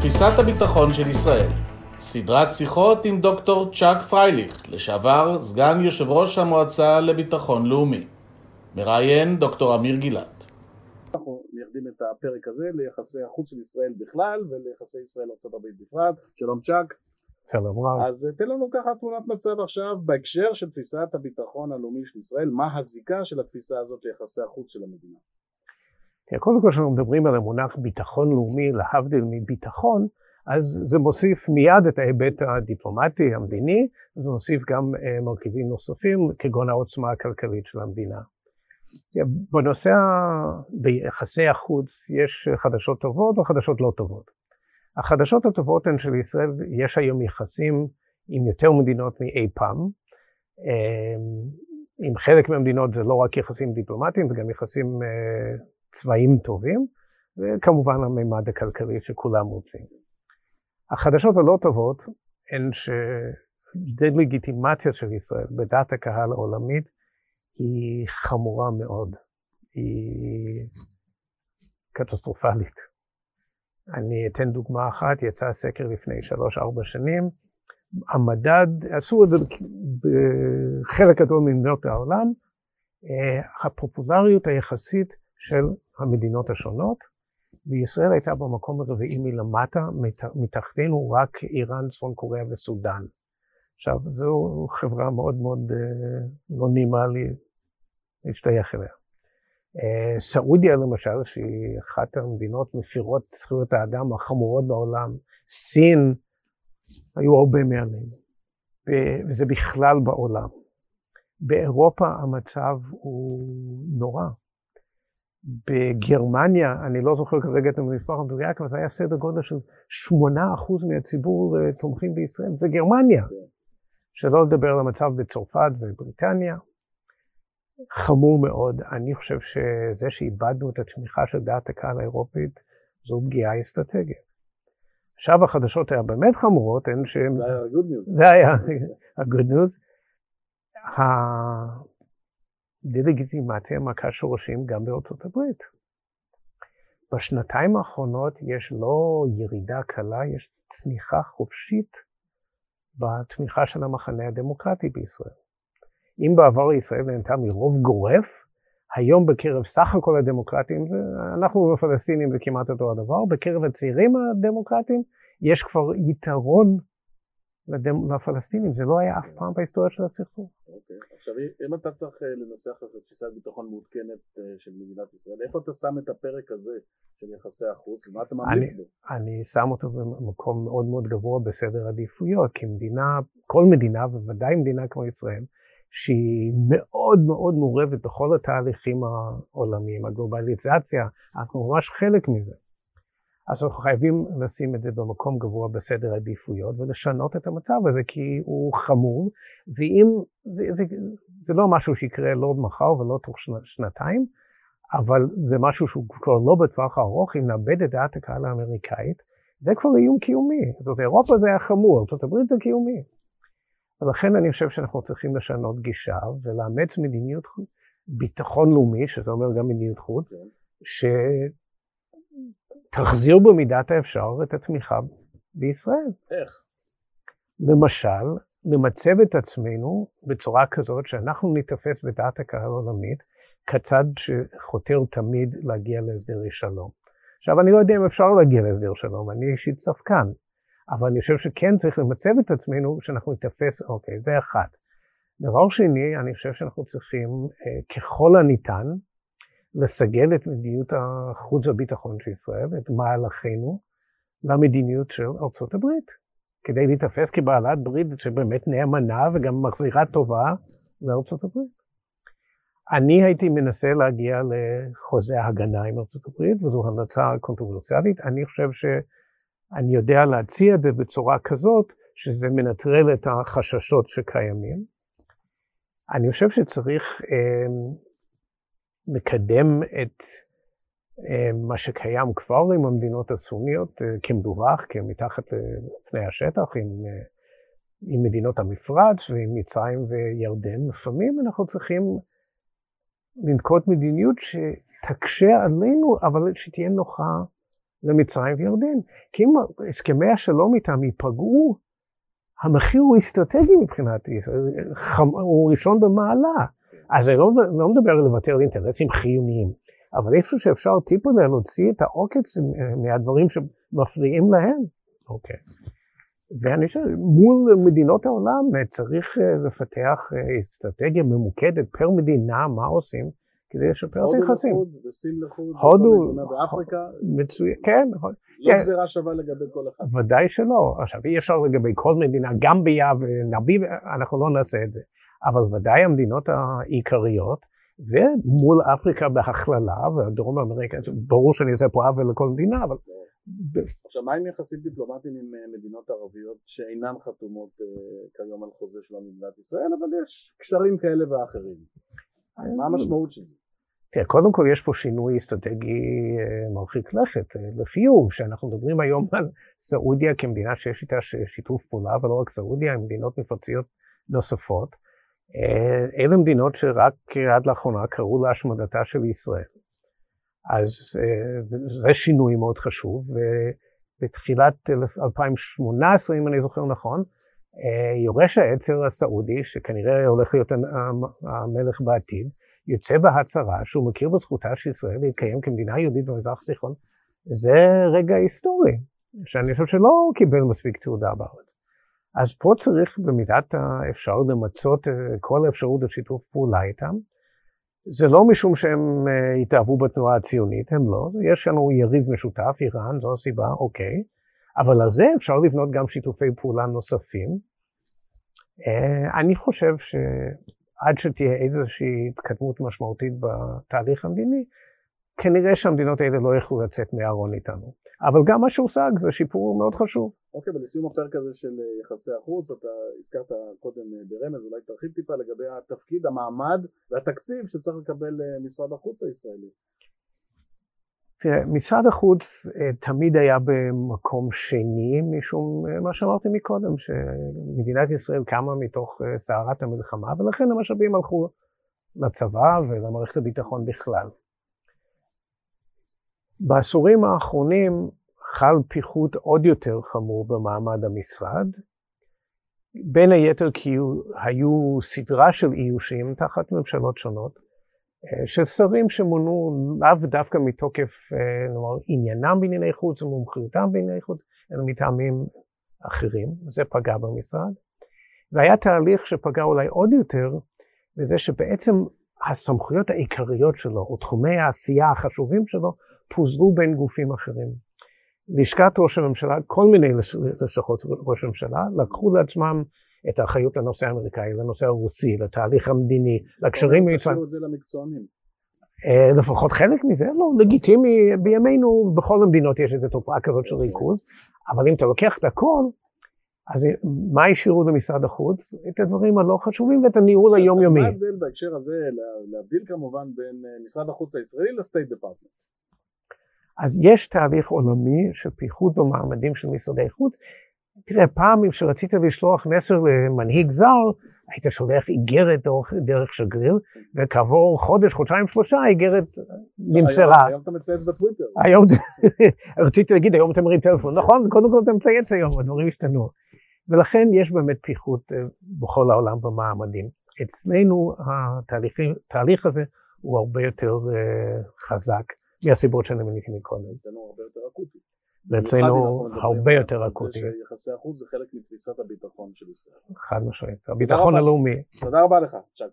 תפיסת הביטחון של ישראל. סדרת שיחות עם דוקטור צ'אק פרייליך, לשעבר סגן יושב ראש המועצה לביטחון לאומי. מראיין דוקטור אמיר גילת. אנחנו מייחדים את הפרק הזה ליחסי החוץ של ישראל בכלל וליחסי ישראל ארה"ב בפרט. שלום צ'אק. שלום רב. אז תן לנו ככה תמונת מצב עכשיו בהקשר של תפיסת הביטחון הלאומי של ישראל, מה הזיקה של התפיסה הזאת ליחסי החוץ של המדינה. קודם כל כשאנחנו מדברים על המונח ביטחון לאומי להבדיל מביטחון, אז זה מוסיף מיד את ההיבט הדיפלומטי, המדיני, זה מוסיף גם uh, מרכיבים נוספים כגון העוצמה הכלכלית של המדינה. בנושא ביחסי החוץ יש חדשות טובות וחדשות לא טובות. החדשות הטובות הן שלישראל יש היום יחסים עם יותר מדינות מאי פעם. אמ, עם חלק מהמדינות זה לא רק יחסים דיפלומטיים, זה גם יחסים צבאיים טובים, וכמובן הממד הכלכלי שכולם רוצים. החדשות הלא טובות הן שדה-לגיטימציה של ישראל בדעת הקהל העולמית היא חמורה מאוד, היא קטסטרופלית. אני אתן דוגמה אחת, יצא סקר לפני שלוש-ארבע שנים, המדד, עשו את זה בחלק גדול ממדינות העולם, אה, הפופולריות היחסית של המדינות השונות, וישראל הייתה במקום הרביעי מלמטה, מתחתנו רק איראן, צפון קוריאה וסודאן. עכשיו, זו חברה מאוד מאוד אה, לא נעימה לי להשתייך אליה. אה, סעודיה למשל, שהיא אחת המדינות מפירות זכויות האדם החמורות בעולם, סין, היו הרבה מעלינו, וזה בכלל בעולם. באירופה המצב הוא נורא. בגרמניה, אני לא זוכר כרגע את המספר המדויק, אבל זה היה סדר גודל של 8% מהציבור אה, תומכים בישראל, זה גרמניה. שלא לדבר על המצב בצרפת ובריטניה. חמור מאוד. אני חושב שזה שאיבדנו את התמיכה של דעת הקהל האירופית, זו פגיעה אסטרטגית. עכשיו החדשות היה באמת חמורות, הן שהן... זה היה ה-good news. זה היה ה-good news. הדה-לגיטימציה מכה שורשים גם בארצות הברית. בשנתיים האחרונות יש לא ירידה קלה, יש צניחה חופשית בתמיכה של המחנה הדמוקרטי בישראל. אם בעבר ישראל נהנתה מרוב גורף, היום בקרב סך הכל הדמוקרטים, אנחנו בפלסטינים זה כמעט אותו הדבר, בקרב הצעירים הדמוקרטים יש כבר יתרון. לפלסטינים, זה לא היה אף פעם בהיסטוריה של הסכסוך. עכשיו אם אתה צריך אה, לנסח את תפיסת ביטחון מעודכנת אה, של מדינת ישראל, איפה אתה שם את הפרק הזה של יחסי החוץ ומה אתה ממליץ בו? אני שם אותו במקום מאוד מאוד גבוה בסדר עדיפויות, כי מדינה, כל מדינה, ובוודאי מדינה כמו ישראל, שהיא מאוד מאוד מעורבת בכל התהליכים העולמיים, הגלובליזציה, אנחנו ממש חלק מזה. אז אנחנו חייבים לשים את זה במקום גבוה בסדר העדיפויות ולשנות את המצב הזה כי הוא חמור, ואם זה, זה, זה לא משהו שיקרה לא מחר ולא תוך שנה, שנתיים, אבל זה משהו שהוא כבר לא בטווח הארוך, אם נאבד את דעת הקהל האמריקאית, זה כבר איום קיומי. זאת אומרת, אירופה זה היה חמור, ארה"ב זה קיומי. ולכן אני חושב שאנחנו צריכים לשנות גישה ולאמץ מדיניות ביטחון לאומי, שזה אומר גם מדיניות חוץ, שתחזיר במידת האפשר את התמיכה בישראל. איך? למשל, למצב את עצמנו בצורה כזאת שאנחנו ניתפס בדעת הקהל העולמית כצד שחותר תמיד להגיע להסדרי שלום. עכשיו, אני לא יודע אם אפשר להגיע להסדר שלום, אני אישית ספקן. אבל אני חושב שכן צריך למצב את עצמנו שאנחנו נתפס, אוקיי, זה אחד. דבר שני, אני חושב שאנחנו צריכים אה, ככל הניתן לסגל את מדיניות החוץ והביטחון של ישראל, את מהלכינו, למדיניות של ארצות הברית, כדי להיתפס כבעלת ברית שבאמת נאמנה וגם מחזירה טובה לארצות הברית. אני הייתי מנסה להגיע לחוזה הגנה עם ארצות הברית, וזו המלצה קונטרוברסיאלית. אני חושב ש... אני יודע להציע את זה בצורה כזאת שזה מנטרל את החששות שקיימים. אני חושב שצריך אה, לקדם את אה, מה שקיים כבר עם המדינות הסוניות אה, כמדווח, כמתחת לפני השטח, עם, אה, עם מדינות המפרץ ועם מצרים וירדן. לפעמים אנחנו צריכים לנקוט מדיניות שתקשה עלינו, אבל שתהיה נוחה למצרים וירדן. כי אם הסכמי השלום איתם ייפגעו, המחיר הוא אסטרטגי מבחינת ישראל, הוא ראשון במעלה. אז אני לא, לא מדבר על לוותר על אינטרסים חיוניים, אבל איפה שאפשר טיפה להוציא את העוקץ מהדברים שמפריעים להם, אוקיי. ואני חושב, מול מדינות העולם צריך אה, לפתח אה, אסטרטגיה ממוקדת פר מדינה, מה עושים כדי לשפר את היחסים. הודו לחוד וסין לחוד, הודו, באפריקה. מצוין, כן. לא גזירה שווה לגבי כל אחד. ודאי שלא. עכשיו, אי אפשר לגבי כל מדינה, גם ביאה ונביא, אנחנו לא נעשה את זה. אבל ודאי המדינות העיקריות, ומול אפריקה בהכללה, ודרום אמריקה, ברור שאני עושה פה עוול לכל מדינה, אבל... עכשיו, מה עם יחסים דיפלומטיים עם אה, מדינות ערביות שאינן חתומות אה, כיום על חוזה של מדינת ישראל, אבל יש קשרים כאלה ואחרים? מה המשמעות של זה? תראה, קודם כל יש פה שינוי אסטרטגי אה, מרחיק לכת, לחיוב, שאנחנו מדברים היום על סעודיה כמדינה שיש איתה שיתוף פעולה, ולא רק סעודיה, עם מדינות מפרציות נוספות. אלה מדינות שרק עד לאחרונה קראו להשמדתה של ישראל. אז אה, זה שינוי מאוד חשוב, ובתחילת 2018, אם אני זוכר נכון, אה, יורש העצר הסעודי, שכנראה הולך להיות המלך בעתיד, יוצא בהצהרה שהוא מכיר בזכותה של ישראל להתקיים כמדינה יהודית במזרח התיכון. זה רגע היסטורי, שאני חושב שלא קיבל מספיק תעודה בארץ. אז פה צריך במידת האפשר למצות אה, כל האפשרות לשיתוף פעולה איתם. זה לא משום שהם אה, התאהבו בתנועה הציונית, הם לא, יש לנו יריב משותף, איראן, זו הסיבה, אוקיי, אבל על זה אפשר לבנות גם שיתופי פעולה נוספים. אה, אני חושב שעד שתהיה איזושהי התקדמות משמעותית בתהליך המדיני, כנראה שהמדינות האלה לא יכלו לצאת מהארון איתנו. אבל גם מה שהושג זה שיפור מאוד חשוב. אוקיי, ולסיום הפרק הזה של אה, יחסי החוץ, אתה הזכרת קודם אה, ברמז, אולי תרחיב טיפה לגבי התפקיד, המעמד והתקציב שצריך לקבל אה, משרד החוץ הישראלי. תראה, משרד החוץ תמיד היה במקום שני, משום מה שאמרתי מקודם, שמדינת ישראל קמה מתוך סערת המלחמה, ולכן המשאבים הלכו לצבא ולמערכת הביטחון בכלל. בעשורים האחרונים חל פיחות עוד יותר חמור במעמד המשרד, בין היתר כי היו סדרה של איושים תחת ממשלות שונות, אה, של שרים שמונו לאו דווקא מתוקף אה, נאמר, עניינם בענייני חוץ ומומחיותם בענייני חוץ, אלא מטעמים אחרים, זה פגע במשרד. והיה תהליך שפגע אולי עוד יותר, בזה שבעצם הסמכויות העיקריות שלו, או תחומי העשייה החשובים שלו, פוזרו בין גופים אחרים. לשכת ראש הממשלה, כל מיני לשכות ראש הממשלה, לקחו לעצמם את האחריות לנושא האמריקאי, לנושא הרוסי, לתהליך המדיני, לקשרים מיוחדים. קשרו את זה למקצוענים. אה, לפחות חלק מזה, לא, לגיטימי, בימינו בכל המדינות יש איזו תופעה כזאת של ריכוז, אבל אם אתה לוקח את הכל, אז מה השאירו למשרד החוץ? את הדברים הלא חשובים ואת הניהול היומיומי. מה ההבדל בהקשר הזה, להבדיל כמובן בין אה, משרד החוץ הישראלי לסטייט דפארטמנט? אז יש תהליך עולמי של פיחות במעמדים של משרדי חוץ. תראה, פעם כשרצית לשלוח מסר למנהיג זר, היית שולח איגרת דרך, דרך שגריר, וכעבור חודש, חודשיים, שלושה, האיגרת נמסרה. היום אתה מצייץ בטוויטר. היום, רציתי להגיד, היום אתה מרים טלפון. נכון, קודם כל אתה מצייץ היום, הדברים השתנו. ולכן יש באמת פיחות אה, בכל העולם במעמדים. אצלנו התהליך הזה הוא הרבה יותר uh, חזק. מהסיבות שאני מניתי מקודם. אצלנו הרבה יותר אקוטי. ואצלנו הרבה יותר אקוטי. שיחסי החוץ זה חלק מתפיסת הביטחון של ישראל. חד משמעית, הביטחון הלאומי. תודה רבה לך, צ'אק